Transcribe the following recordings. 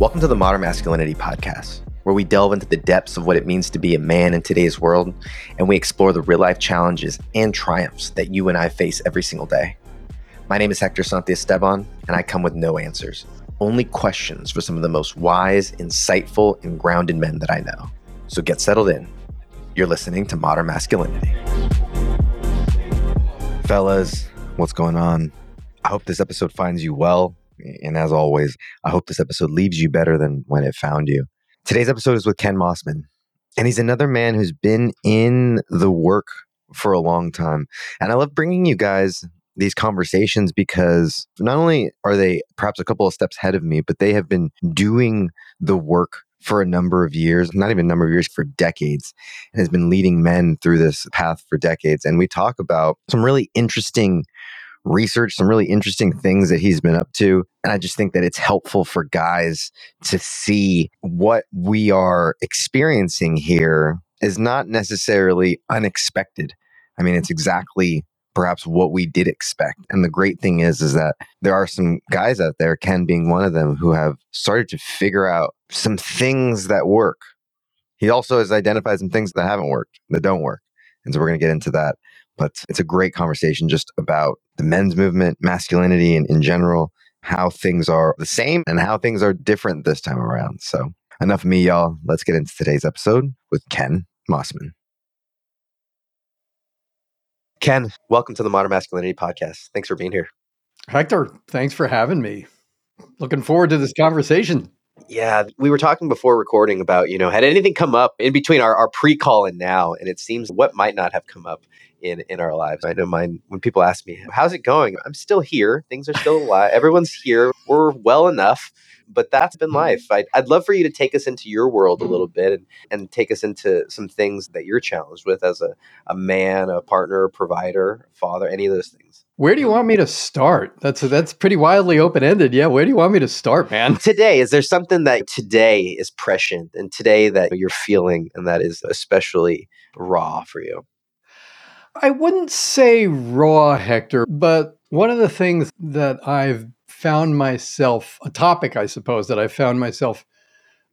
Welcome to the Modern Masculinity Podcast, where we delve into the depths of what it means to be a man in today's world, and we explore the real life challenges and triumphs that you and I face every single day. My name is Hector Santiesteban, and I come with no answers, only questions for some of the most wise, insightful, and grounded men that I know. So get settled in. You're listening to Modern Masculinity. Fellas, what's going on? I hope this episode finds you well. And as always, I hope this episode leaves you better than when it found you. Today's episode is with Ken Mossman, and he's another man who's been in the work for a long time. And I love bringing you guys these conversations because not only are they perhaps a couple of steps ahead of me, but they have been doing the work for a number of years, not even a number of years, for decades, and has been leading men through this path for decades. And we talk about some really interesting research, some really interesting things that he's been up to. And I just think that it's helpful for guys to see what we are experiencing here is not necessarily unexpected. I mean, it's mm-hmm. exactly perhaps what we did expect. And the great thing is is that there are some guys out there, Ken being one of them, who have started to figure out some things that work. He also has identified some things that haven't worked, that don't work. And so we're going to get into that. But it's a great conversation just about the men's movement, masculinity, and in general, how things are the same and how things are different this time around. So, enough of me, y'all. Let's get into today's episode with Ken Mossman. Ken, welcome to the Modern Masculinity Podcast. Thanks for being here. Hector, thanks for having me. Looking forward to this conversation. Yeah, we were talking before recording about, you know, had anything come up in between our, our pre call and now? And it seems what might not have come up in in our lives. I know mine when people ask me, "How's it going?" I'm still here. Things are still alive. Everyone's here. We're well enough. But that's been mm-hmm. life. I'd, I'd love for you to take us into your world a mm-hmm. little bit and, and take us into some things that you're challenged with as a, a man, a partner, provider, father, any of those things. Where do you want me to start? That's that's pretty wildly open ended. Yeah, where do you want me to start, man? Today, is there something that today is prescient and today that you're feeling and that is especially raw for you? I wouldn't say raw, Hector, but one of the things that I've found myself, a topic, I suppose, that I've found myself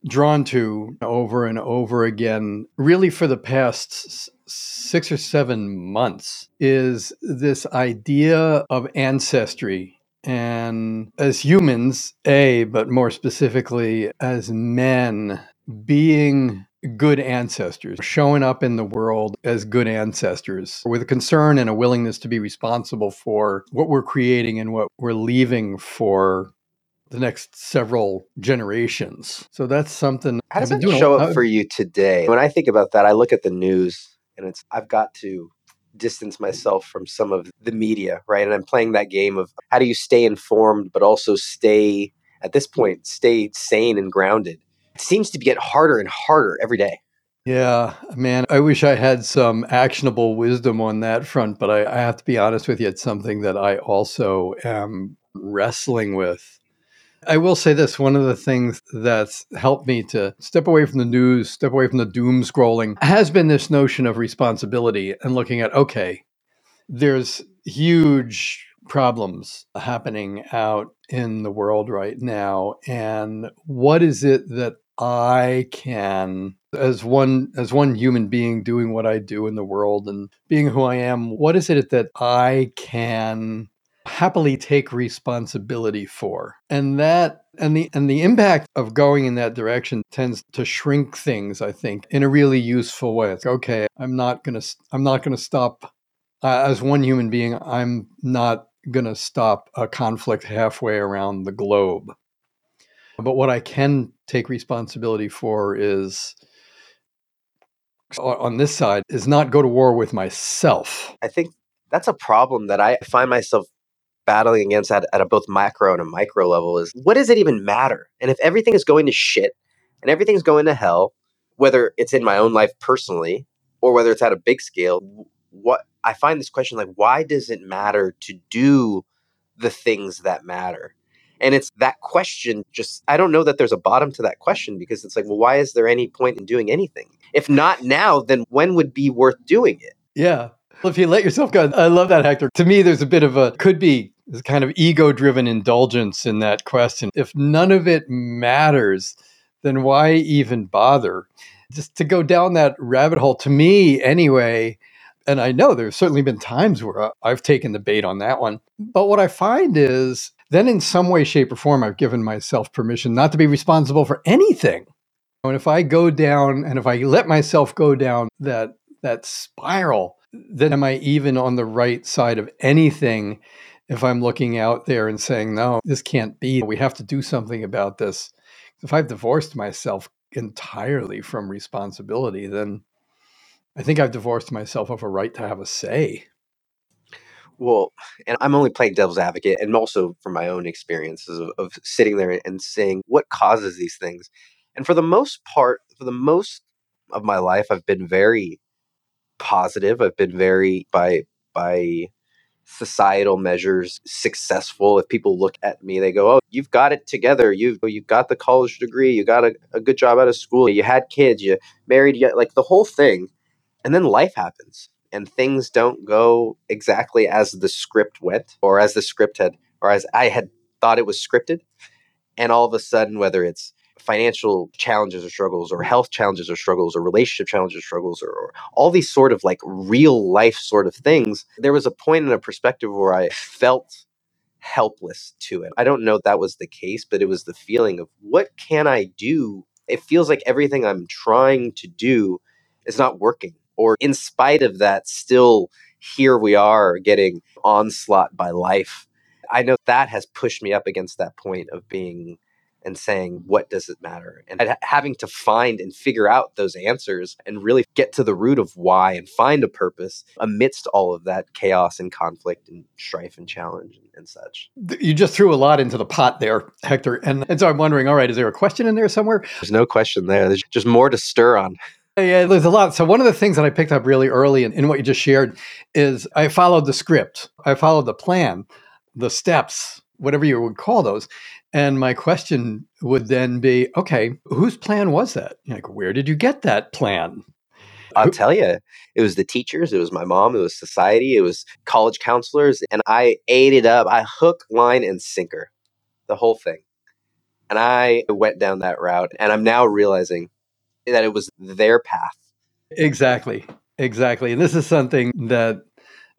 drawn to over and over again, really for the past six or seven months, is this idea of ancestry. And as humans, A, but more specifically as men, being good ancestors, showing up in the world as good ancestors with a concern and a willingness to be responsible for what we're creating and what we're leaving for the next several generations. So that's something. How does that show up for you today? When I think about that, I look at the news and it's, I've got to distance myself from some of the media, right? And I'm playing that game of how do you stay informed, but also stay, at this point, stay sane and grounded seems to get harder and harder every day. Yeah, man, I wish I had some actionable wisdom on that front, but I, I, have to be honest with you, it's something that I also am wrestling with. I will say this one of the things that's helped me to step away from the news, step away from the doom scrolling, has been this notion of responsibility and looking at, okay, there's huge problems happening out in the world right now. And what is it that I can as one as one human being doing what I do in the world and being who I am, what is it that I can happily take responsibility for? And that and the and the impact of going in that direction tends to shrink things, I think, in a really useful way. It's okay, I'm not going to I'm not going to stop uh, as one human being, I'm not going to stop a conflict halfway around the globe. But what I can take responsibility for is on this side is not go to war with myself. I think that's a problem that I find myself battling against at, at a both macro and a micro level is what does it even matter? And if everything is going to shit and everything's going to hell, whether it's in my own life personally or whether it's at a big scale, what I find this question like, why does it matter to do the things that matter? And it's that question just, I don't know that there's a bottom to that question because it's like, well, why is there any point in doing anything? If not now, then when would be worth doing it? Yeah. Well, if you let yourself go, I love that, Hector. To me, there's a bit of a could be kind of ego driven indulgence in that question. If none of it matters, then why even bother? Just to go down that rabbit hole, to me anyway, and I know there's certainly been times where uh, I've taken the bait on that one. But what I find is then in some way, shape, or form, I've given myself permission not to be responsible for anything. And if I go down and if I let myself go down that that spiral, then am I even on the right side of anything if I'm looking out there and saying, no, this can't be. We have to do something about this. If I've divorced myself entirely from responsibility, then I think I've divorced myself of a right to have a say. Well, and I'm only playing devil's advocate, and also from my own experiences of, of sitting there and saying what causes these things. And for the most part, for the most of my life, I've been very positive. I've been very by by societal measures successful. If people look at me, they go, "Oh, you've got it together. You've oh, you got the college degree. You got a, a good job out of school. You had kids. You married. You like the whole thing." And then life happens, and things don't go exactly as the script went, or as the script had, or as I had thought it was scripted. And all of a sudden, whether it's financial challenges or struggles or health challenges or struggles or relationship challenges or struggles or, or, all these sort of like real life sort of things there was a point in a perspective where i felt helpless to it. I don't know if that was the case but it was the feeling of what can i do? It feels like everything i'm trying to do is not working or in spite of that still here we are getting onslaught by life i know that has pushed me up against that point of being and saying, what does it matter? And having to find and figure out those answers and really get to the root of why and find a purpose amidst all of that chaos and conflict and strife and challenge and, and such. You just threw a lot into the pot there, Hector. And, and so I'm wondering, all right, is there a question in there somewhere? There's no question there. There's just more to stir on. Yeah, there's a lot. So one of the things that I picked up really early in, in what you just shared is I followed the script. I followed the plan, the steps, whatever you would call those. And my question would then be, okay, whose plan was that? Like, where did you get that plan? I'll tell you, it was the teachers, it was my mom, it was society, it was college counselors, and I ate it up. I hook, line, and sinker, the whole thing. And I went down that route, and I'm now realizing that it was their path. Exactly. Exactly. And this is something that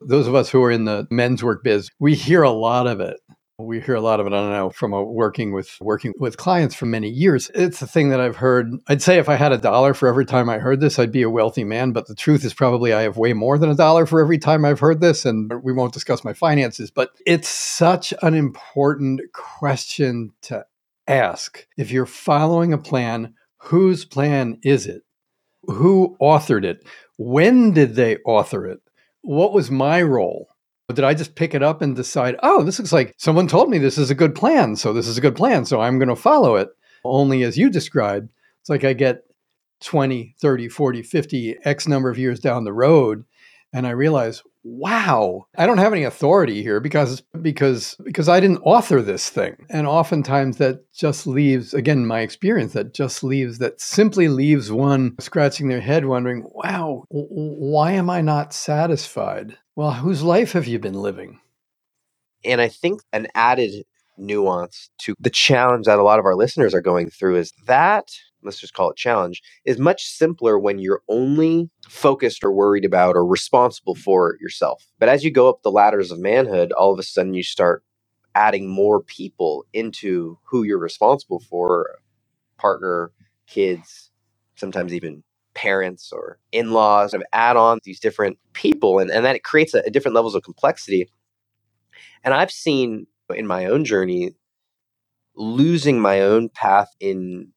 those of us who are in the men's work biz, we hear a lot of it. We hear a lot of it. I don't know from working with working with clients for many years. It's a thing that I've heard. I'd say if I had a dollar for every time I heard this, I'd be a wealthy man. But the truth is probably I have way more than a dollar for every time I've heard this. And we won't discuss my finances. But it's such an important question to ask. If you're following a plan, whose plan is it? Who authored it? When did they author it? What was my role? Did I just pick it up and decide, oh, this looks like someone told me this is a good plan. So this is a good plan. So I'm going to follow it. Only as you described, it's like I get 20, 30, 40, 50, X number of years down the road. And I realize, wow, I don't have any authority here because because because I didn't author this thing. And oftentimes that just leaves again my experience that just leaves that simply leaves one scratching their head wondering, wow, why am I not satisfied? Well, whose life have you been living? And I think an added nuance to the challenge that a lot of our listeners are going through is that let's just call it challenge is much simpler when you're only focused or worried about or responsible for yourself. But as you go up the ladders of manhood, all of a sudden you start adding more people into who you're responsible for partner, kids, sometimes even parents or in-laws of add on these different people and, and that it creates a, a different levels of complexity and i've seen in my own journey losing my own path in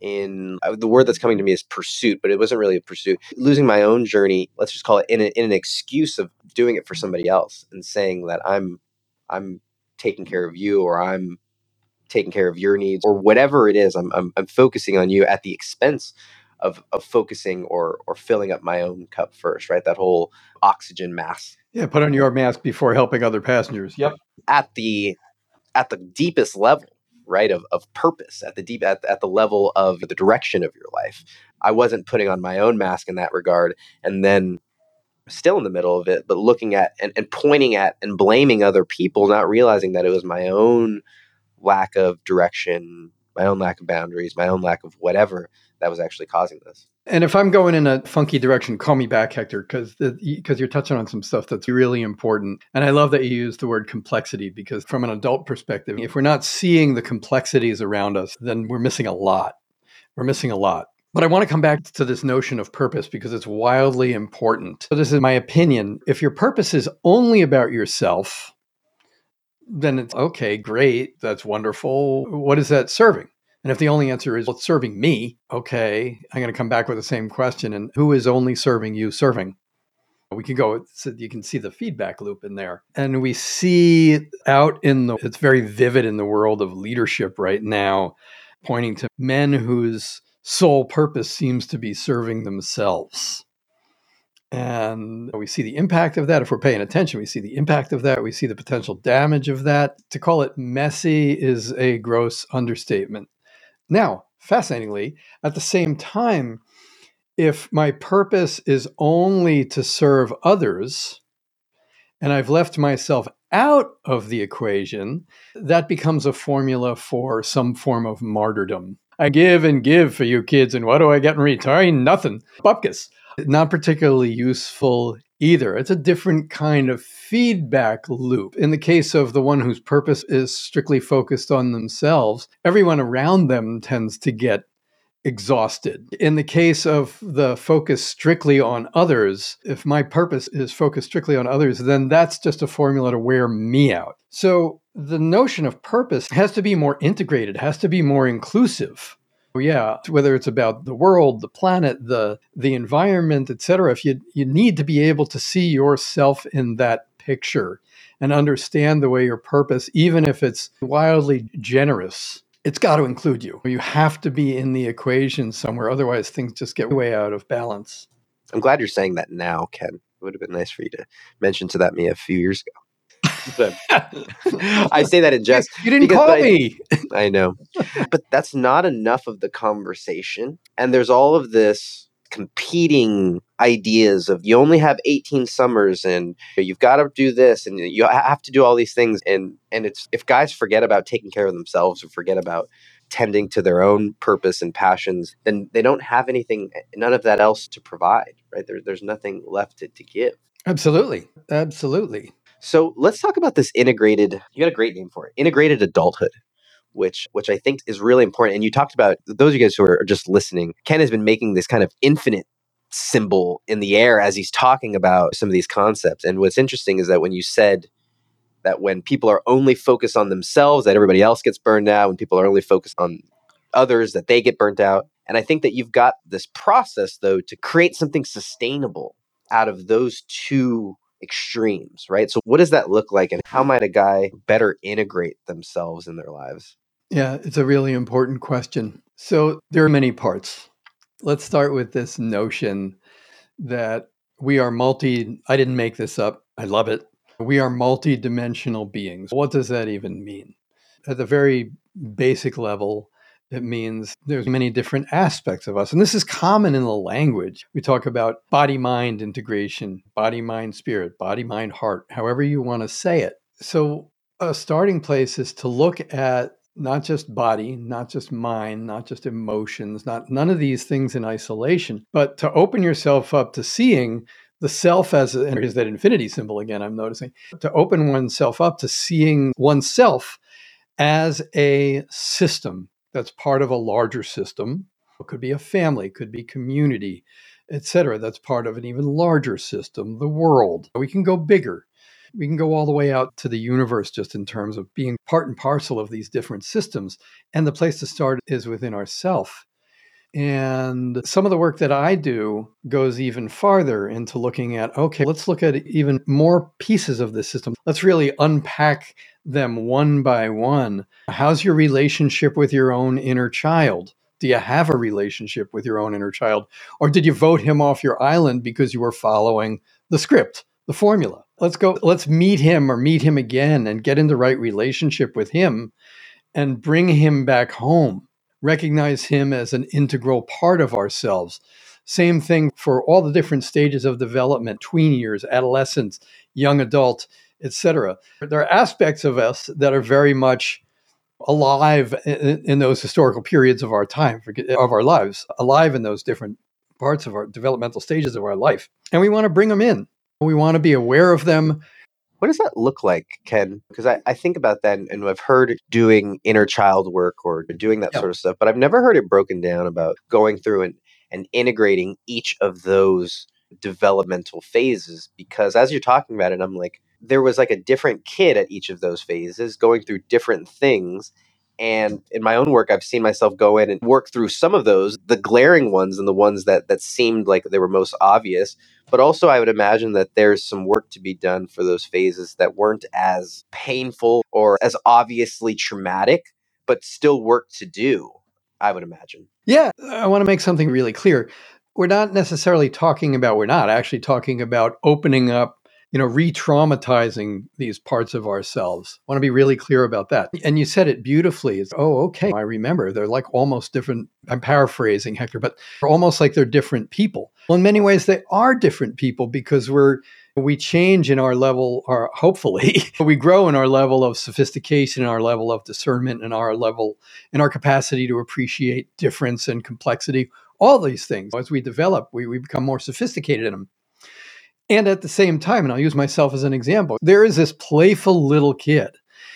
in uh, the word that's coming to me is pursuit but it wasn't really a pursuit losing my own journey let's just call it in, a, in an excuse of doing it for somebody else and saying that i'm i'm taking care of you or i'm taking care of your needs or whatever it is i'm, I'm, I'm focusing on you at the expense of of focusing or or filling up my own cup first, right? That whole oxygen mask. Yeah, put on your mask before helping other passengers. Yep. At the at the deepest level, right, of of purpose, at the deep at, at the level of the direction of your life. I wasn't putting on my own mask in that regard and then still in the middle of it, but looking at and, and pointing at and blaming other people, not realizing that it was my own lack of direction, my own lack of boundaries, my own lack of whatever that was actually causing this. And if I'm going in a funky direction, call me back, Hector, because because you're touching on some stuff that's really important. And I love that you use the word complexity because from an adult perspective, if we're not seeing the complexities around us, then we're missing a lot. We're missing a lot. But I want to come back to this notion of purpose because it's wildly important. So this is my opinion. If your purpose is only about yourself, then it's okay, great, that's wonderful. What is that serving? And if the only answer is, well, it's serving me, okay, I'm going to come back with the same question. And who is only serving you serving? We can go, so you can see the feedback loop in there. And we see out in the, it's very vivid in the world of leadership right now, pointing to men whose sole purpose seems to be serving themselves. And we see the impact of that. If we're paying attention, we see the impact of that. We see the potential damage of that. To call it messy is a gross understatement. Now, fascinatingly, at the same time, if my purpose is only to serve others and I've left myself out of the equation, that becomes a formula for some form of martyrdom. I give and give for you kids, and what do I get in return? Nothing. Bupkis. Not particularly useful either. It's a different kind of feedback loop. In the case of the one whose purpose is strictly focused on themselves, everyone around them tends to get exhausted. In the case of the focus strictly on others, if my purpose is focused strictly on others, then that's just a formula to wear me out. So the notion of purpose has to be more integrated, has to be more inclusive yeah whether it's about the world the planet the the environment etc if you you need to be able to see yourself in that picture and understand the way your purpose even if it's wildly generous it's got to include you. You have to be in the equation somewhere otherwise things just get way out of balance. I'm glad you're saying that now ken. It would have been nice for you to mention to that me a few years ago I say that in jest. You didn't call I, me. I know. But that's not enough of the conversation. And there's all of this competing ideas of you only have 18 summers and you've got to do this and you have to do all these things and and it's if guys forget about taking care of themselves or forget about tending to their own purpose and passions then they don't have anything none of that else to provide right there, there's nothing left to, to give absolutely absolutely so let's talk about this integrated. You got a great name for it, integrated adulthood, which which I think is really important. And you talked about those of you guys who are just listening. Ken has been making this kind of infinite symbol in the air as he's talking about some of these concepts. And what's interesting is that when you said that when people are only focused on themselves, that everybody else gets burned out. When people are only focused on others, that they get burnt out. And I think that you've got this process though to create something sustainable out of those two extremes, right? So, what does that look like, and how might a guy better integrate themselves in their lives? Yeah, it's a really important question. So, there are many parts. Let's start with this notion that we are multi, I didn't make this up, I love it. We are multi-dimensional beings. What does that even mean? At the very basic level, it means there's many different aspects of us. And this is common in the language. We talk about body mind integration, body mind spirit, body mind heart, however you want to say it. So, a starting place is to look at not just body, not just mind, not just emotions, not none of these things in isolation, but to open yourself up to seeing the self as and here's that infinity symbol again i'm noticing to open oneself up to seeing oneself as a system that's part of a larger system. It could be a family, could be community, etc. That's part of an even larger system, the world. We can go bigger. We can go all the way out to the universe just in terms of being part and parcel of these different systems. And the place to start is within ourself. And some of the work that I do goes even farther into looking at okay, let's look at even more pieces of this system. Let's really unpack them one by one. How's your relationship with your own inner child? Do you have a relationship with your own inner child? Or did you vote him off your island because you were following the script, the formula? Let's go, let's meet him or meet him again and get in the right relationship with him and bring him back home. Recognize him as an integral part of ourselves Same thing for all the different stages of development, tween years, adolescence, young adult, etc. There are aspects of us that are very much alive in, in, those historical periods of our time, of our lives, alive in those different parts of our developmental stages of our life. And we want to bring them in. We want to be aware of them. What does that look like, Ken? Because I, I think about that and, I've heard doing inner child work or doing that yep. sort of stuff, but I've never heard it broken down about going through and, and integrating each of those developmental phases. Because as you're talking about it, I'm like, there was like a different kid at each of those phases going through different things and in my own work i've seen myself go in and work through some of those the glaring ones and the ones that that seemed like they were most obvious but also i would imagine that there's some work to be done for those phases that weren't as painful or as obviously traumatic but still work to do i would imagine. Yeah i want to make something really clear. We're not necessarily talking about we're not actually talking about opening up you know, re traumatizing these parts of ourselves. I want to be really clear about that. And you said it beautifully. It's, oh, okay. I remember. They're like almost different. I'm paraphrasing, Hector, but almost like they're different people. Well, in many ways, they are different people because we're, we change in our level, or hopefully, we grow in our level of sophistication, our level of discernment, and our level, in our capacity to appreciate difference and complexity. All these things, as we develop, we, we become more sophisticated in them. And at the same time, and I'll use myself as an example, there is this playful little kid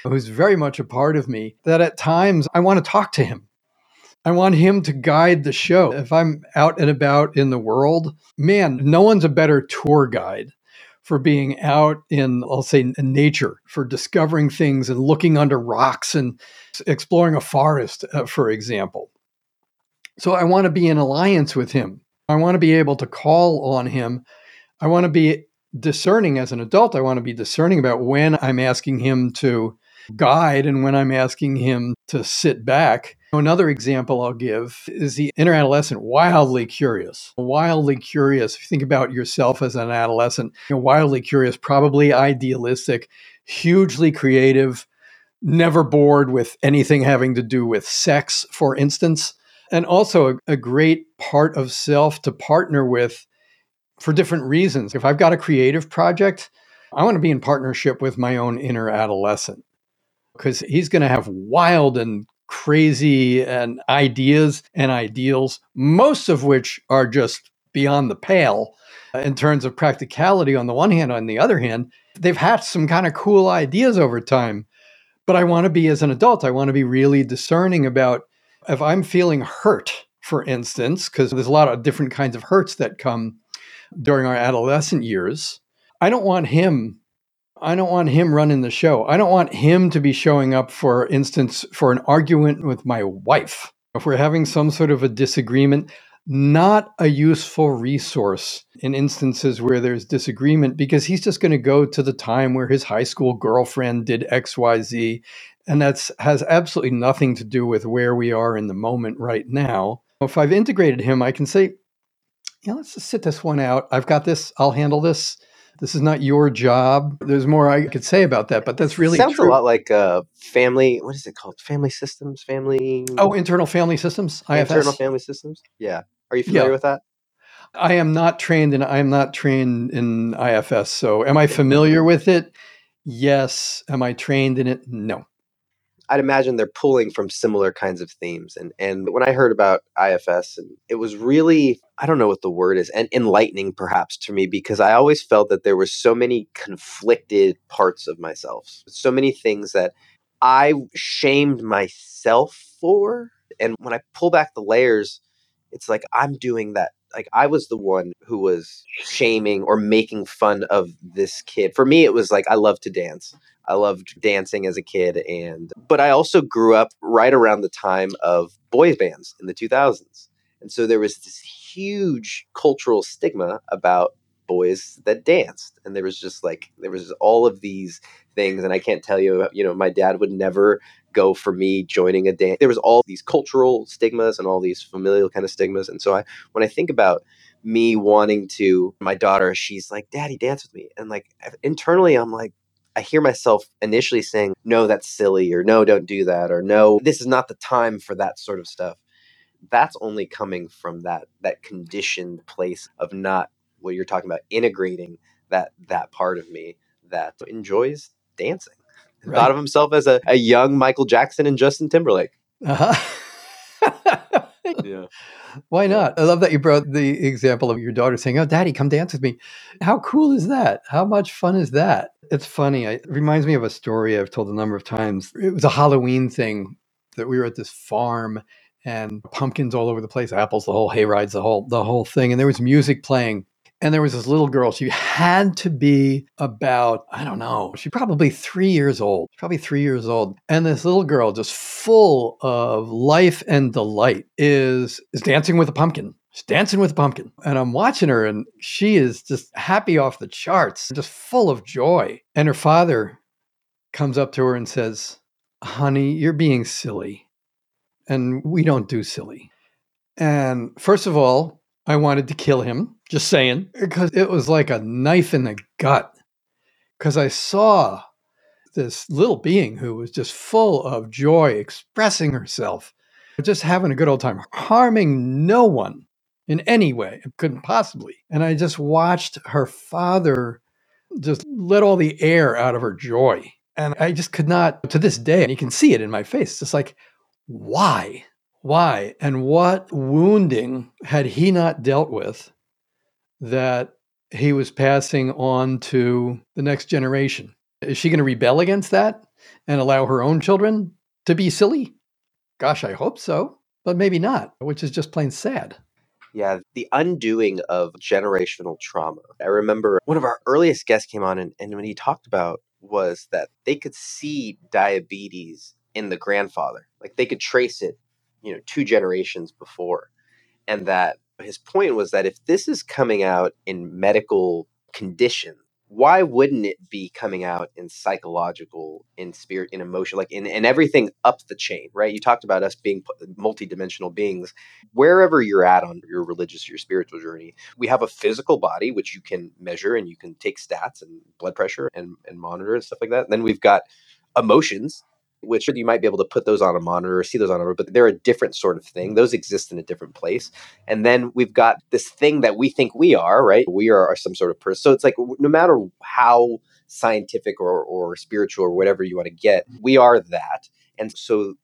who's very much a part of me that at times I want to talk to him. I want him to guide the show. If I'm out and about in the world, man, no one's a better tour guide for being out in, I'll say, in nature, for discovering things and looking under rocks and exploring a forest, uh, for example. So I want to be in alliance with him. I want to be able to call on him I want to be discerning as an adult. I want to be discerning about when I'm asking him to guide and when I'm asking him to sit back. Another example I'll give is the inner adolescent, wildly curious. Wildly curious. If you think about yourself as an adolescent, you know, wildly curious, probably idealistic, hugely creative, never bored with anything having to do with sex, for instance. And also a, a great part of self to partner with for different reasons. If I've got a creative project, I want to be in partnership with my own inner adolescent because he's going to have wild and crazy and ideas and ideals, most of which are just beyond the pale in terms of practicality on the one hand. On the other hand, they've hatched some kind of cool ideas over time. But I want to be, as an adult, I want to be really discerning about if I'm feeling hurt, for instance, because there's a lot of different kinds of hurts that come during our adolescent years. I don't want him I don't want him running the show. I don't want him to be showing up, for instance, for an argument with my wife. If we're having some sort of a disagreement, not a useful resource in instances where there's disagreement because he's just going to go to the time where his high school girlfriend did XYZ. And that has absolutely nothing to do with where we are in the moment right now. If I've integrated him, I can say, yeah, let's just sit this one out. I've got this. I'll handle this. This is not your job. There's more I could say about that, but that's really sounds true. a lot like uh, family. What is it called? Family systems. Family. Oh, internal family systems. IFS. Internal family systems. Yeah. Are you familiar yeah. with that? I am not trained in. I am not trained in IFS. So, am I familiar with it? Yes. Am I trained in it? No. I'd imagine they're pulling from similar kinds of themes. And and when I heard about IFS, it was really I don't know what the word is, and enlightening perhaps to me because I always felt that there were so many conflicted parts of myself, so many things that I shamed myself for. And when I pull back the layers, it's like I'm doing that like I was the one who was shaming or making fun of this kid. For me, it was like I love to dance. I loved dancing as a kid and but I also grew up right around the time of boys bands in the 2000s. And so there was this huge cultural stigma about boys that danced and there was just like there was all of these things and I can't tell you you know my dad would never go for me joining a dance there was all these cultural stigmas and all these familial kind of stigmas and so I when I think about me wanting to my daughter she's like daddy dance with me and like internally I'm like I hear myself initially saying, no, that's silly, or no, don't do that, or no, this is not the time for that sort of stuff. that's only coming from that that conditioned place of not what you're talking about integrating that that part of me that enjoys dancing. Right. Thought of himself as a, a young Michael Jackson and Justin Timberlake. Uh-huh. yeah. Why not? I love that you brought the example of your daughter saying, Oh, daddy, come dance with me. How cool is that? How much fun is that? It's funny. It reminds me of a story I've told a number of times. It was a Halloween thing that we were at this farm and pumpkins all over the place, apples, the whole hay rides, the whole the whole thing. And there was music playing and there was this little girl. She had to be about, I don't know, she probably three years old, probably three years old. And this little girl, just full of life and delight, is, is dancing with a pumpkin. She's dancing with a pumpkin. And I'm watching her, and she is just happy off the charts, just full of joy. And her father comes up to her and says, Honey, you're being silly. And we don't do silly. And first of all, I wanted to kill him, just saying, because it was like a knife in the gut. Because I saw this little being who was just full of joy, expressing herself, just having a good old time, harming no one in any way, It couldn't possibly. And I just watched her father just let all the air out of her joy. And I just could not, to this day, and you can see it in my face, just like, why? Why? And what wounding had he not dealt with that he was passing on to the next generation? Is she going to rebel against that and allow her own children to be silly? Gosh, I hope so, but maybe not, which is just plain sad. Yeah, the undoing of generational trauma. I remember one of our earliest guests came on, and, and when he talked about was that they could see diabetes in the grandfather. Like they could trace it you know two generations before and that his point was that if this is coming out in medical condition why wouldn't it be coming out in psychological in spirit in emotion like in, in everything up the chain right? You talked about us being multidimensional beings. Wherever you're at on your religious your spiritual journey we have a physical body which you can measure and you can take stats and blood pressure and, and monitor and stuff like that. And then we've got emotions which you might be able to put those on a monitor or see those on a but they're a different sort of thing. Mm. Those exist in a different place. And then we've got this thing that we think we are, right? We are, are some sort of person. So it's like no matter how scientific or, or spiritual or whatever you want to get, mm. we are that. And so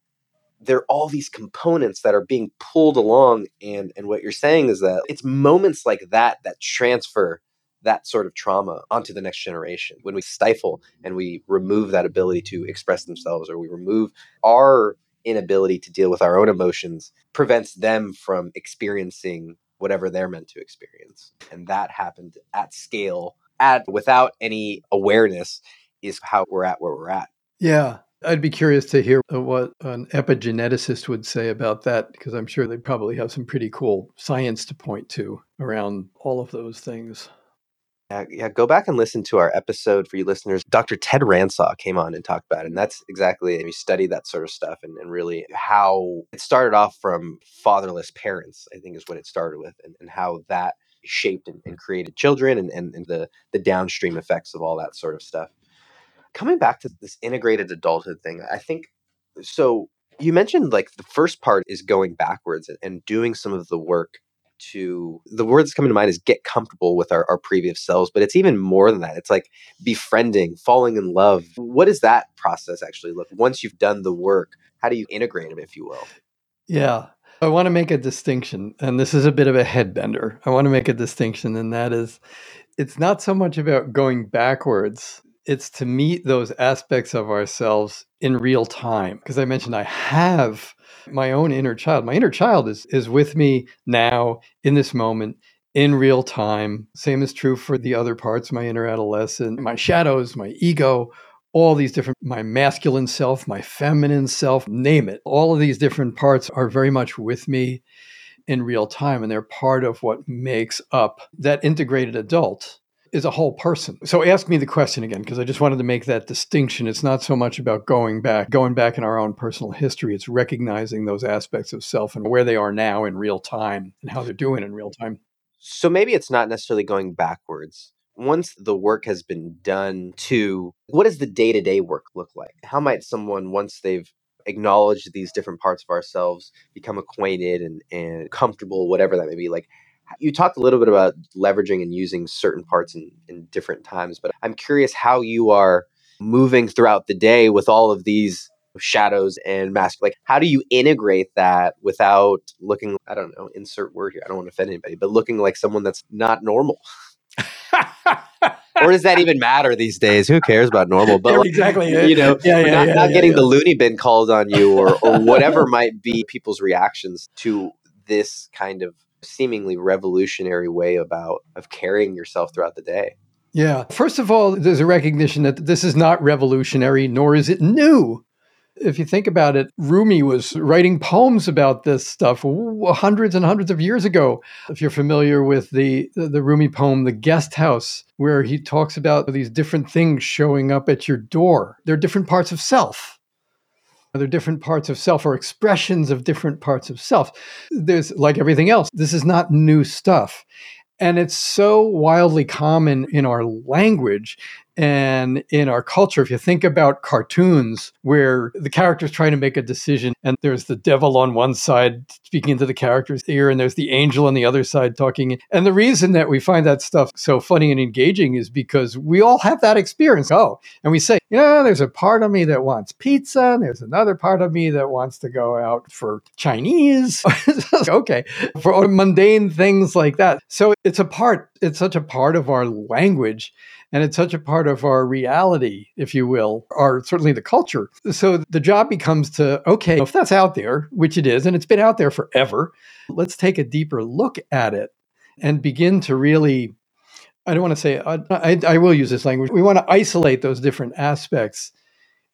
there are all these components that are being pulled along and and what you're saying is that it's moments like that that transfer that sort of trauma onto the next generation. When we stifle and we remove that ability to express themselves or we remove our inability to deal with our own emotions prevents them from experiencing whatever they're meant to experience. And that happened at scale at without any awareness is how we're at where we're at. Yeah. I'd be curious to hear what an epigeneticist would say about that because I'm sure they probably have some pretty cool science to point to around all of those things. Yeah, yeah, go back and listen to our episode for you listeners. Dr. Ted Ransaw came on and talked about it. And that's exactly, we studied that sort of stuff and, and really how it started off from fatherless parents, I think is what it started with, and, and how that shaped and, and created children and, and, and the, the downstream effects of all that sort of stuff. Coming back to this integrated adulthood thing, I think so. You mentioned like the first part is going backwards and, and doing some of the work to the word that's coming to mind is get comfortable with our, our previous selves but it's even more than that. It's like befriending falling in love. What does that process actually look once you've done the work how do you integrate them if you will? Yeah. I want to make a distinction and this is a bit of a headbender. I want to make a distinction and that is it's not so much about going backwards it's to meet those aspects of ourselves in real time because i mentioned i have my own inner child. My inner child is is with me now in this moment in real time. Same is true for the other parts, my inner adolescent, my shadows, my ego, all these different my masculine self, my feminine self, name it. All of these different parts are very much with me in real time and they're part of what makes up that integrated adult is a whole person. So ask me the question again because I just wanted to make that distinction. It's not so much about going back, going back in our own personal history. It's recognizing those aspects of self and where they are now in real time and how they're doing in real time. So maybe it's not necessarily going backwards. Once the work has been done to what does the day-to-day work look like? How might someone once they've acknowledged these different parts of ourselves, become acquainted and, and comfortable, whatever that may be. Like you talked a little bit about leveraging and using certain parts in, in different times, but I'm curious how you are moving throughout the day with all of these shadows and masks. Like, how do you integrate that without looking, I don't know, insert word here. I don't want to offend anybody, but looking like someone that's not normal? or does that even matter these days? Who cares about normal? But like, exactly, you know, yeah, yeah, not, yeah, not getting the loony bin called on you, or, or whatever might be people's reactions to this kind of seemingly revolutionary way about of carrying yourself throughout the day. Yeah. First of all, there's a recognition that this is not revolutionary, nor is it new. If you think about it, Rumi was writing poems about this stuff hundreds and hundreds of years ago. If you're familiar with the, the Rumi poem, The Guest House, where he talks about these different things showing up at your door, they're different parts of self. They're different parts of self or expressions of different parts of self. There's like everything else, this is not new stuff. And it's so wildly common in our language and in our culture. If you think about cartoons where the character's trying to make a decision and there's the devil on one side speaking into the character's ear and there's the angel on the other side talking. And the reason that we find that stuff so funny and engaging is because we all have that experience. Oh, and we say, yeah, there's a part of me that wants pizza and there's another part of me that wants to go out for Chinese. okay, for mundane things like that. So it's a part, it's such a part of our language and it's such a part of our reality, if you will, or certainly the culture. So the job becomes to, okay, if that's out there, which it is, and it's been out there forever, let's take a deeper look at it and begin to really I don't want to say, I, I, I, will use this language. We want to isolate those different aspects,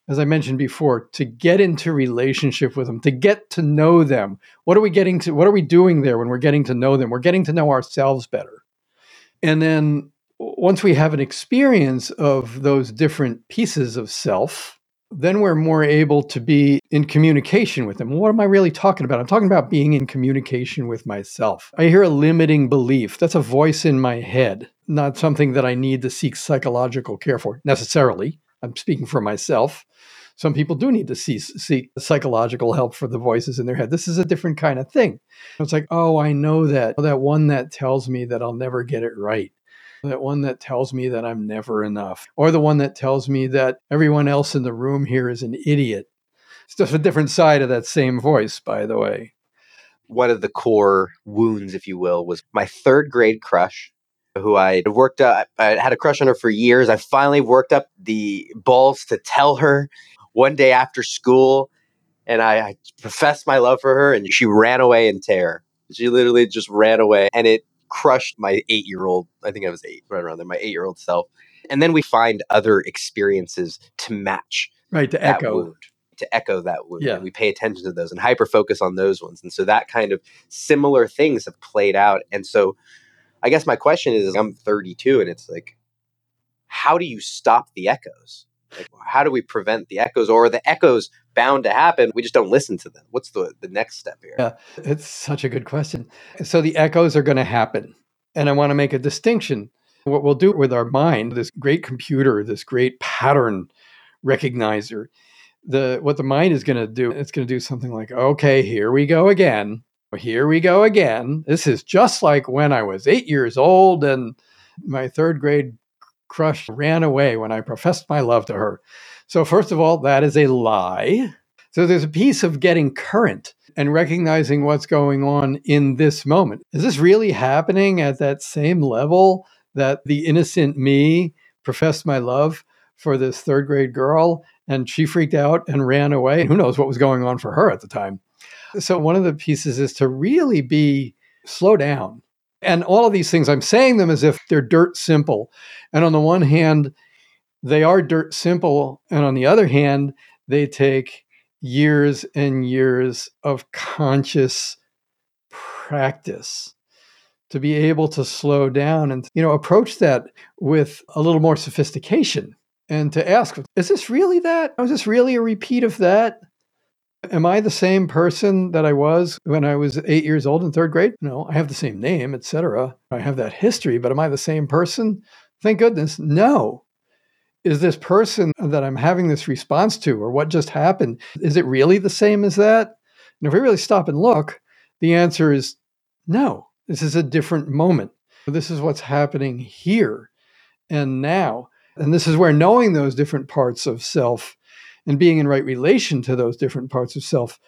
as I mentioned before, to get into relationship with them, to get to know them. What are we getting to? What are we doing there when we're getting to know them? We're getting to know ourselves better. And then once we have an experience of those different pieces of self, then we're more able to be in communication with them. What am I really talking about? I'm talking about being in communication with myself. I hear a limiting belief. That's a voice in my head, not something that I need to seek psychological care for necessarily. I'm speaking for myself. Some people do need to see, seek psychological help for the voices in their head. This is a different kind of thing. It's like, oh, I know that. That one that tells me that I'll never get it right that one that tells me that I'm never enough, or the one that tells me that everyone else in the room here is an idiot. It's just a different side of that same voice, by the way. One of the core wounds, if you will, was my third grade crush, who I had worked up. I had a crush on her for years. I finally worked up the balls to tell her one day after school, and I, I professed my love for her, and she ran away in terror. She literally just ran away, and it crushed my eight year old, I think I was eight, right around there, my eight year old self. And then we find other experiences to match. Right, to echo. Wound, to echo that wound. Yeah. And we pay attention to those and hyper focus on those ones. And so that kind of similar things have played out. And so I guess my question is I'm 32 and it's like, how do you stop the echoes? Like, how do we prevent the echoes or the echoes bound to happen. We just don't listen to them. What's the, the next step here? Yeah, it's such a good question. So the echoes are going to happen. And I want to make a distinction. What we'll do with our mind, this great computer, this great pattern recognizer, the what the mind is going to do, it's going to do something like, okay, here we go again. Here we go again. This is just like when I was eight years old and my third grade crush ran away when I professed my love to her. So, first of all, that is a lie. So, there's a piece of getting current and recognizing what's going on in this moment. Is this really happening at that same level that the innocent me professed my love for this third grade girl and she freaked out and ran away? Who knows what was going on for her at the time? So, one of the pieces is to really be slow down. And all of these things, I'm saying them as if they're dirt simple. And on the one hand, they are dirt simple. And on the other hand, they take years and years of conscious practice to be able to slow down and you know approach that with a little more sophistication and to ask is this really that is this really a repeat of that am i the same person that i was when i was 8 years old in 3rd grade no i have the same name etc i have that history but am i the same person thank goodness no is this person that I'm having this response to, or what just happened, is it really the same as that? And if we really stop and look, the answer is no. This is a different moment. This is what's happening here and now. And this is where knowing those different parts of self and being in right relation to those different parts of self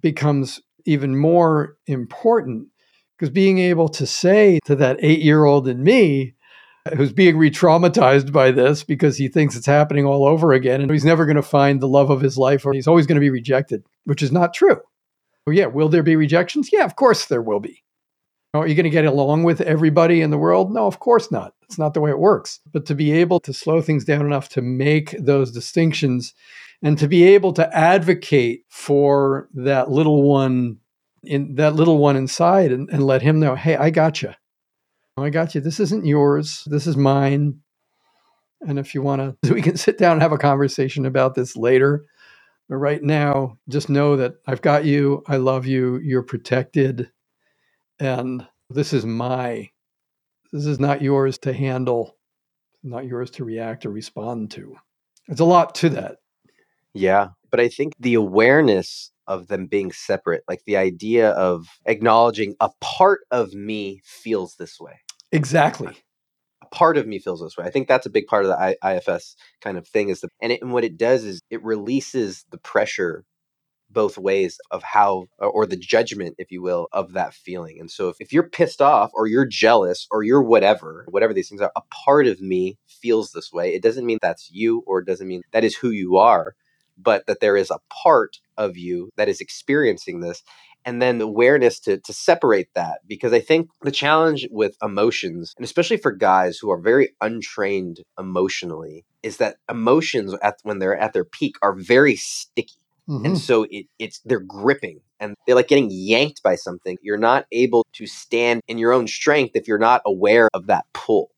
becomes even more important because being able to say to that eight year old in me, who's being re traumatized by this because he thinks it's happening all over again and he's never going to find the love of his life or he's always going to be rejected, which is not true. Well, yeah, will there be rejections? Yeah, of course there will be. Are you going to get along with everybody in the world? No, of course not. It's not the way it works. But to be able to slow things down enough to make those distinctions and to be able to advocate for that little one in that little one inside and, and let him know, hey, I got you. I got you. This isn't yours. This is mine. And if you want to, we can sit down and have a conversation about this later. But right now, just know that I've got you. I love you. You're protected. And this is my, this is not yours to handle, not yours to react or respond to. There's a lot to that. Yeah. But I think the awareness of them being separate, like the idea of acknowledging a part of me feels this way. Exactly. A part of me feels this way. I think that's a big part of the I- IFS kind of thing is the, and, it, and what it does is it releases the pressure both ways of how or the judgment if you will of that feeling and so if, if you're pissed off or you're jealous or you're whatever whatever these things are a part of me feels this way it doesn't mean that's you or it doesn't mean that is who you are but that there is a part of you that is experiencing this and then the awareness to, to separate that because i think the challenge with emotions and especially for guys who are very untrained emotionally is that emotions at when they're at their peak are very sticky mm-hmm. and so it, it's they're gripping and they're like getting yanked by something you're not able to stand in your own strength if you're not aware of that pull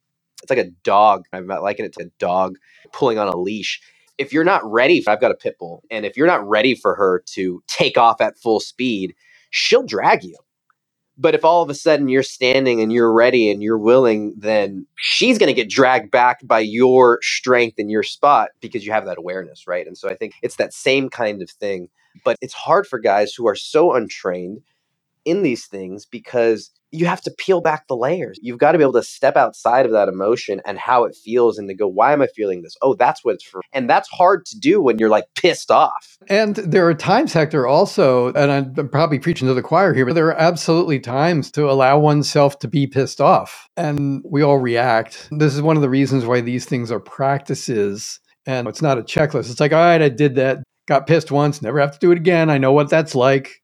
it's like a dog i'm liking it to a dog pulling on a leash if you're not ready, I've got a pit bull, and if you're not ready for her to take off at full speed, she'll drag you. But if all of a sudden you're standing and you're ready and you're willing, then she's going to get dragged back by your strength and your spot because you have that awareness, right? And so I think it's that same kind of thing. But it's hard for guys who are so untrained in these things because you have to peel back the layers. You've got to be able to step outside of that emotion and how it feels and to go, why am I feeling this? Oh, that's what it's for. And that's hard to do when you're like pissed off. And there are times, Hector, also, and I'm probably preaching to the choir here, but there are absolutely times to allow oneself to be pissed off. And we all react. This is one of the reasons why these things are practices. And it's not a checklist. It's like, all right, I did that, got pissed once, never have to do it again. I know what that's like.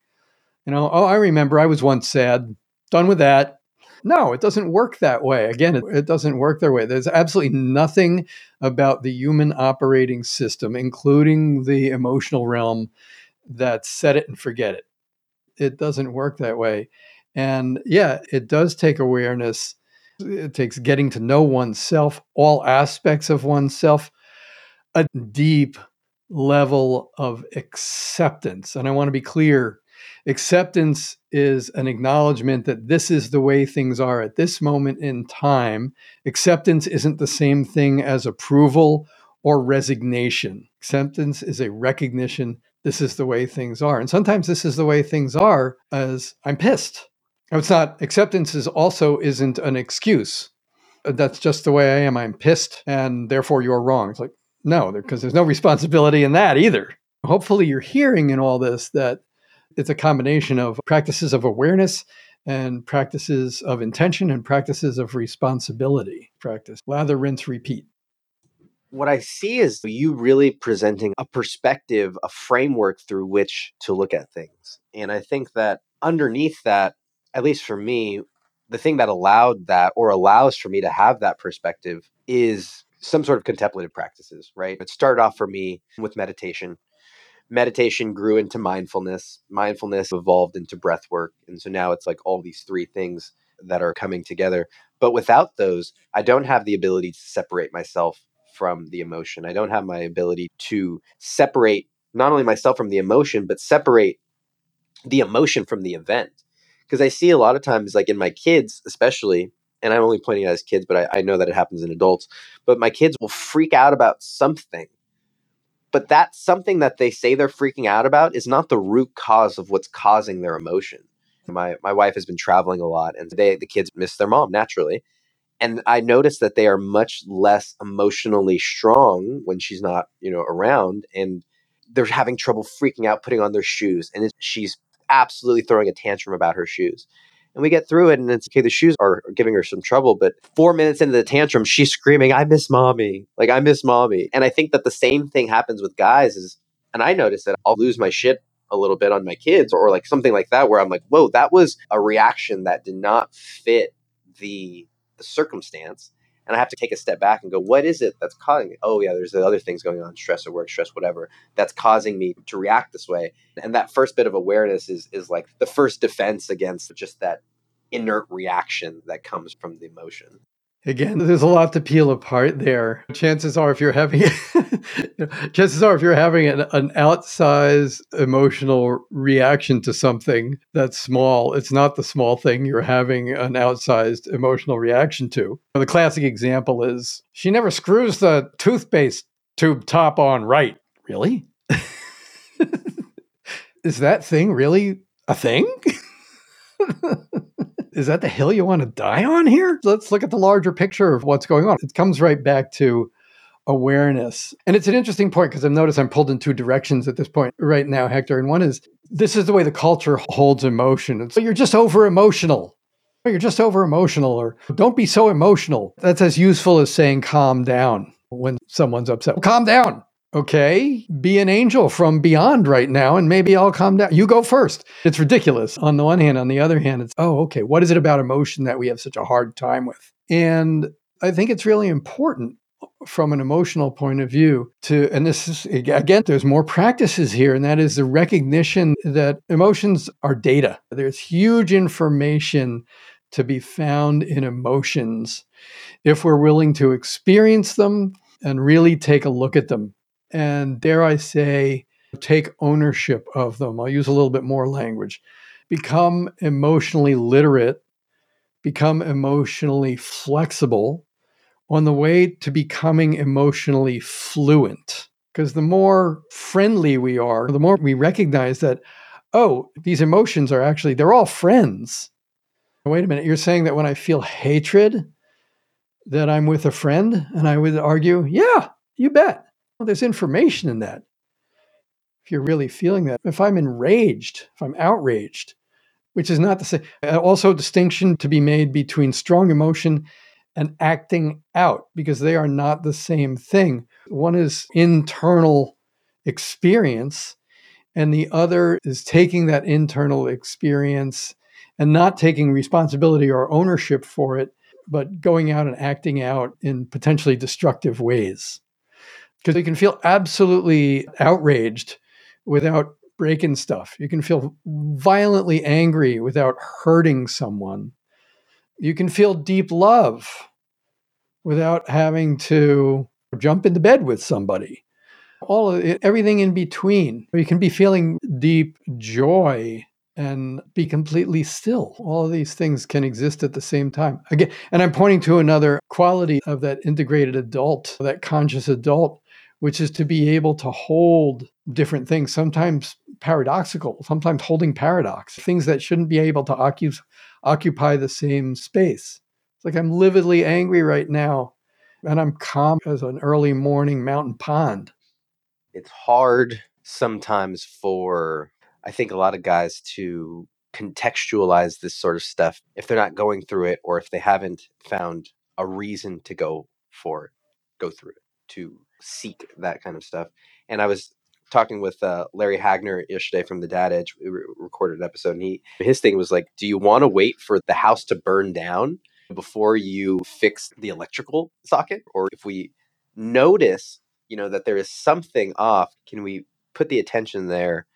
You know, oh, I remember I was once sad done with that. No, it doesn't work that way. Again, it, it, doesn't work that way. There's absolutely nothing about the human operating system, including the emotional realm, that set it and forget it. It doesn't work that way. And yeah, it does take awareness. It takes getting to know oneself, all aspects of oneself, a deep level of acceptance. And I want to be clear Acceptance is an acknowledgement that this is the way things are at this moment in time. Acceptance isn't the same thing as approval or resignation. Acceptance is a recognition this is the way things are. And sometimes this is the way things are as I'm pissed. It's not acceptance is also isn't an excuse. Uh, that's just the way I am. I'm pissed and therefore you're wrong. It's like, no, because there's no responsibility in that either. Hopefully you're hearing in all this that it's a combination of practices of awareness and practices of intention and practices of responsibility. Practice, lather, rinse, repeat. What I see is you really presenting a perspective, a framework through which to look at things. And I think that underneath that, at least for me, the thing that allowed that or allows for me to have that perspective is some sort of contemplative practices, right? It started off for me with meditation meditation grew into mindfulness mindfulness evolved into breath work and so now it's like all these three things that are coming together but without those i don't have the ability to separate myself from the emotion i don't have my ability to separate not only myself from the emotion but separate the emotion from the event because i see a lot of times like in my kids especially and I'm only pointing out as kids, but I, I know that it happens in adults. But my kids will freak out about something. But that something that they say they're freaking out about is not the root cause of what's causing their emotion. My my wife has been traveling a lot and they the kids miss their mom naturally. And I noticed that they are much less emotionally strong when she's not, you know, around and they're having trouble freaking out putting on their shoes and she's absolutely throwing a tantrum about her shoes. And we get through it, and it's okay. The shoes are giving her some trouble, but four minutes into the tantrum, she's screaming, "I miss mommy! Like I miss mommy!" And I think that the same thing happens with guys. Is and I notice that I'll lose my shit a little bit on my kids, or like something like that, where I'm like, "Whoa, that was a reaction that did not fit the the circumstance." And I have to take a step back and go, what is it that's causing it? Oh, yeah, there's the other things going on, stress at work, stress, whatever, that's causing me to react this way. And that first bit of awareness is is like the first defense against just that inert reaction that comes from the emotion. Again, there's a lot to peel apart there. Chances are, if you're having, chances are, if you're having an, an outsized emotional reaction to something that's small, it's not the small thing you're having an outsized emotional reaction to. The classic example is she never screws the toothpaste tube top on right. Really? is that thing really a thing? is that the hill you want to die on here? Let's look at the larger picture of what's going on. It comes right back to awareness. And it's an interesting point because I've noticed I'm pulled in two directions at this point right now, Hector. And one is this is the way the culture holds emotion. It's, oh, you're just over emotional. Oh, you're just over emotional, or don't be so emotional. That's as useful as saying calm down when someone's upset. Calm down okay, be an angel from beyond right now, and maybe I'll calm down. You go first. It's ridiculous on the one hand. On the other hand, it's, oh, okay, what is it about emotion that we have such a hard time with? And I think it's really important from an emotional point of view to and this is again there's more practices here and that is the recognition that emotions are data there's huge information to be found in emotions if we're willing to experience them and really take a look at them and dare I say, take ownership of them. I'll use a little bit more language. Become emotionally literate, become emotionally flexible on the way to becoming emotionally fluent. Because the more friendly we are, the more we recognize that, oh, these emotions are actually, they're all friends. Wait a minute, you're saying that when I feel hatred, that I'm with a friend? And I would argue, yeah, you bet. Well, there's information in that. If you're really feeling that, if I'm enraged, if I'm outraged, which is not the same. Uh, also, distinction to be made between strong emotion and acting out because they are not the same thing. One is internal experience, and the other is taking that internal experience and not taking responsibility or ownership for it, but going out and acting out in potentially destructive ways because you can feel absolutely outraged without breaking stuff. You can feel violently angry without hurting someone. You can feel deep love without having to jump into bed with somebody. All of it, everything in between. You can be feeling deep joy and be completely still. All of these things can exist at the same time. Again, and I'm pointing to another quality of that integrated adult, that conscious adult which is to be able to hold different things, sometimes paradoxical, sometimes holding paradox, things that shouldn't be able to occup- occupy the same space. It's like I'm lividly angry right now, and I'm calm as an early morning mountain pond. It's hard sometimes for, I think, a lot of guys to contextualize this sort of stuff if they're not going through it or if they haven't found a reason to go for it, go through it, to seek that kind of stuff. And I was talking with uh, Larry Hagner yesterday from the Dad Edge. We re- recorded an episode, and he his thing was like, "Do you want to wait for the house to burn down before you fix the electrical socket, or if we notice, you know, that there is something off, can we put the attention there,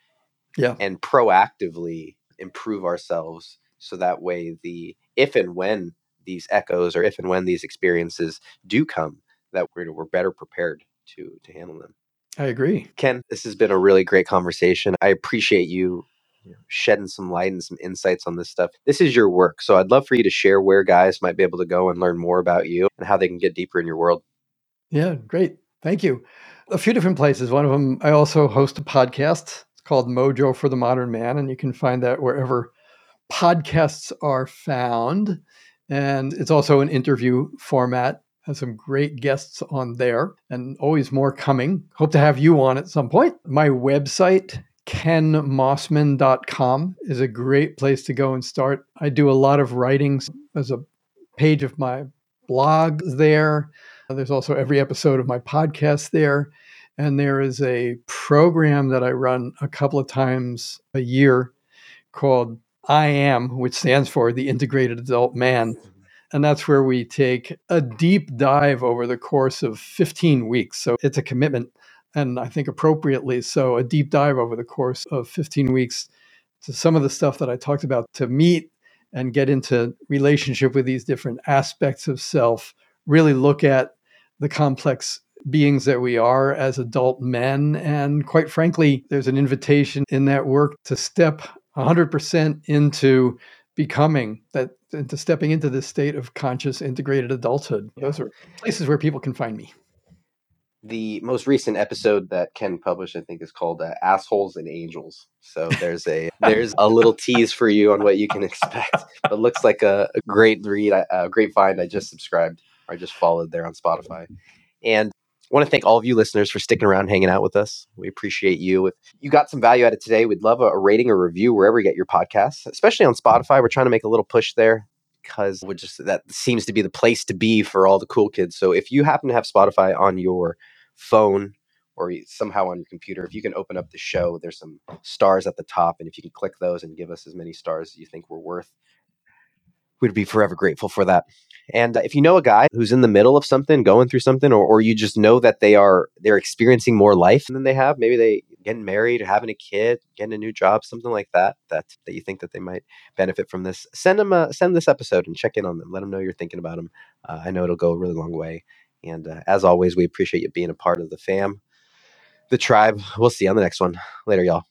yeah, and proactively improve ourselves so that way the if and when these echoes or if and when these experiences do come that we're, we're better prepared to to handle them. I agree. Ken, this has been a really great conversation. I appreciate you you shedding some light and some insights on this stuff. This is your work. So I'd love for you to share where guys might be able to go and learn more about you and how they can get deeper in your world. Yeah, great. Thank you. A few different places. One of them, I also host a podcast. It's called Mojo for the Modern Man, and you can find that wherever podcasts are found. And it's also an interview format. Has some great guests on there and always more coming. Hope to have you on at some point. My website, kenmossman.com, is a great place to go and start. I do a lot of writings. There's a page of my blog there. There's also every episode of my podcast there. And there is a program that I run a couple of times a year called I Am, which stands for the Integrated Adult Man. And that's where we take a deep dive over the course of 15 weeks. So it's a commitment, and I think appropriately so, a deep dive over the course of 15 weeks to some of the stuff that I talked about to meet and get into relationship with these different aspects of self, really look at the complex beings that we are as adult men. And quite frankly, there's an invitation in that work to step 100% into becoming that into stepping into this state of conscious integrated adulthood. Those are places where people can find me. The most recent episode that ken published i think is called uh, assholes and angels. So there's a there's a little tease for you on what you can expect but looks like a, a great read a great find. I just subscribed or i just followed there on spotify. And I want to thank all of you listeners for sticking around, hanging out with us. We appreciate you. If you got some value out of today, we'd love a, a rating or review wherever you get your podcasts, especially on mm-hmm. Spotify. We're trying to make a little push there because we just that seems to be the place to be for all the cool kids. So if you happen to have Spotify on your phone or somehow on your computer, if you can open up the show, there's some stars at the top, and if you can click those and give us as many stars as you think we're worth, we'd be forever grateful for that. And if you know a guy who's in the middle of something, going through something, or, or you just know that they are they're experiencing more life than they have, maybe they getting married, having a kid, getting a new job, something like that, that that you think that they might benefit from this, send them a, send this episode and check in on them. Let them know you're thinking about them. Uh, I know it'll go a really long way. And uh, as always, we appreciate you being a part of the fam, the tribe. We'll see you on the next one. Later, y'all.